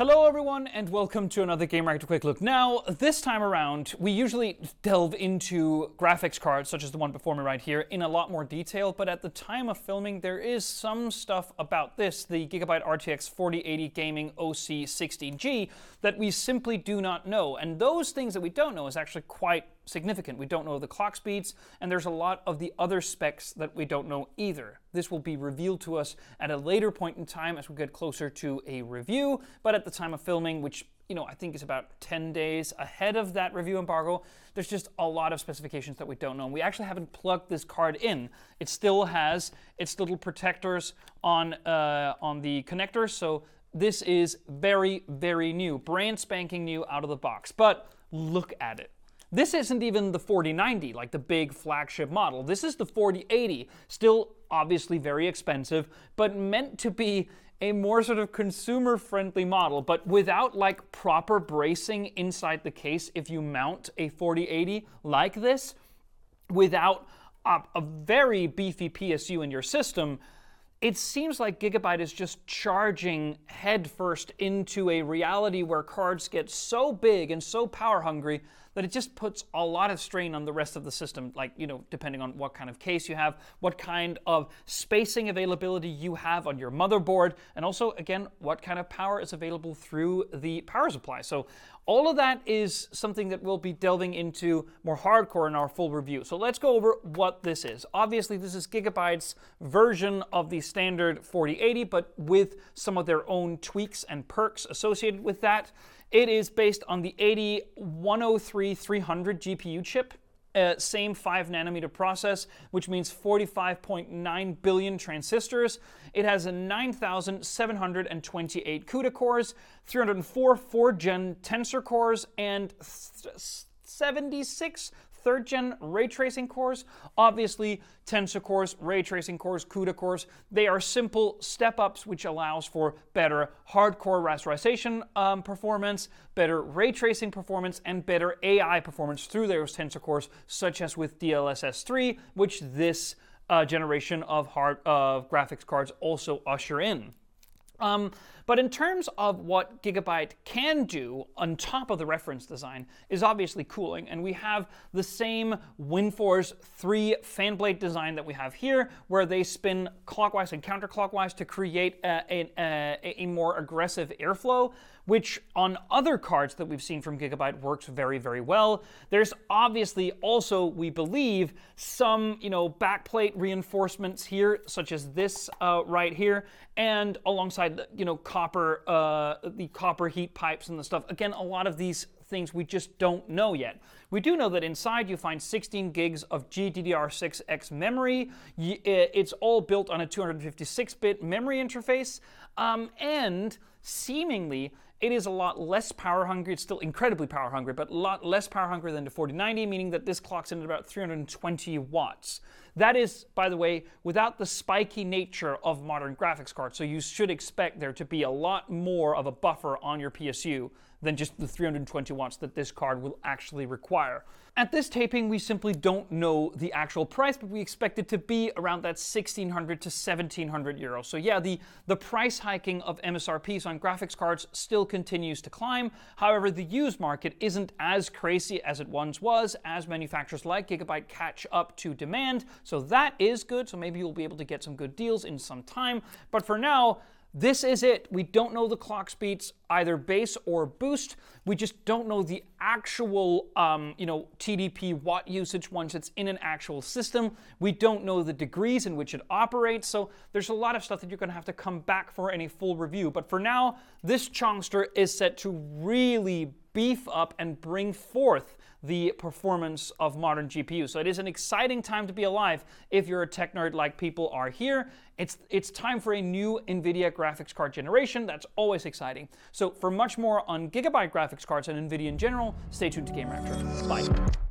Hello everyone and welcome to another Gamereactor Quick Look. Now, this time around, we usually delve into graphics cards, such as the one before me right here, in a lot more detail, but at the time of filming, there is some stuff about this, the Gigabyte RTX 4080 Gaming OC16G, that we simply do not know. And those things that we don't know is actually quite significant. We don't know the clock speeds, and there's a lot of the other specs that we don't know either. This will be revealed to us at a later point in time as we get closer to a review, but at the time of filming, which you know, I think is about 10 days ahead of that review embargo. There's just a lot of specifications that we don't know. And we actually haven't plugged this card in. It still has its little protectors on, uh, on the connectors. So this is very, very new, brand spanking new out of the box. But look at it. This isn't even the 4090, like the big flagship model. This is the 4080, still obviously very expensive, but meant to be a more sort of consumer friendly model, but without like proper bracing inside the case if you mount a 4080 like this, without a, a very beefy PSU in your system, it seems like Gigabyte is just charging headfirst into a reality where cards get so big and so power hungry that it just puts a lot of strain on the rest of the system, like, you know, depending on what kind of case you have, what kind of spacing availability you have on your motherboard, and also, again, what kind of power is available through the power supply. So all of that is something that we'll be delving into more hardcore in our full review. So let's go over what this is. Obviously, this is Gigabyte's version of the standard 4080, but with some of their own tweaks and perks associated with that. It is based on the AD103 300 GPU chip. Uh, same 5 nanometer process, which means 45.9 billion transistors. It has a 9,728 CUDA cores, 304 4 gen tensor cores, and 76 third gen ray tracing cores. Obviously, tensor cores, ray tracing cores, CUDA cores, they are simple step ups which allows for better hardcore rasterization um, performance, better ray tracing performance, and better AI performance through those tensor cores, such as with DLSS 3, which this uh, generation of hard of graphics cards also usher in. Um, but in terms of what Gigabyte can do on top of the reference design is obviously cooling, and we have the same WindForce 3 fan blade design that we have here, where they spin clockwise and counterclockwise to create a, a, a, a more aggressive airflow, which on other cards that we've seen from Gigabyte works very, very well. There's obviously also, we believe, some you know backplate reinforcements here, such as this uh, right here, and alongside you know copper, uh, the copper heat pipes and the stuff. Again, a lot of these things we just don't know yet. We do know that inside you find 16 gigs of GDDR6X memory. It's all built on a 256-bit memory interface, um, and seemingly it is a lot less power hungry. It's still incredibly power hungry, but a lot less power hungry than the 4090, meaning that this clocks in at about 320 watts. That is, by the way, without the spiky nature of modern graphics cards, so you should expect there to be a lot more of a buffer on your PSU than just the 320 watts that this card will actually require. At this taping, we simply don't know the actual price, but we expect it to be around that 1600 to 1700 euros. So yeah, the, the price hiking of MSRPs on graphics cards still continues to climb. However, the used market isn't as crazy as it once was as manufacturers like Gigabyte catch up to demand. So that is good. So maybe you'll be able to get some good deals in some time. But for now, this is it. We don't know the clock speeds, either base or boost. We just don't know the actual, um, you know, TDP watt usage once it's in an actual system. We don't know the degrees in which it operates. So there's a lot of stuff that you're going to have to come back for any full review. But for now, this Chongster is set to really beef up and bring forth the performance of modern GPUs. So it is an exciting time to be alive if you're a tech nerd like people are here. It's, it's time for a new NVIDIA graphics card generation. That's always exciting. So for much more on Gigabyte graphics cards and NVIDIA in general, stay tuned to Gamereactor. Bye.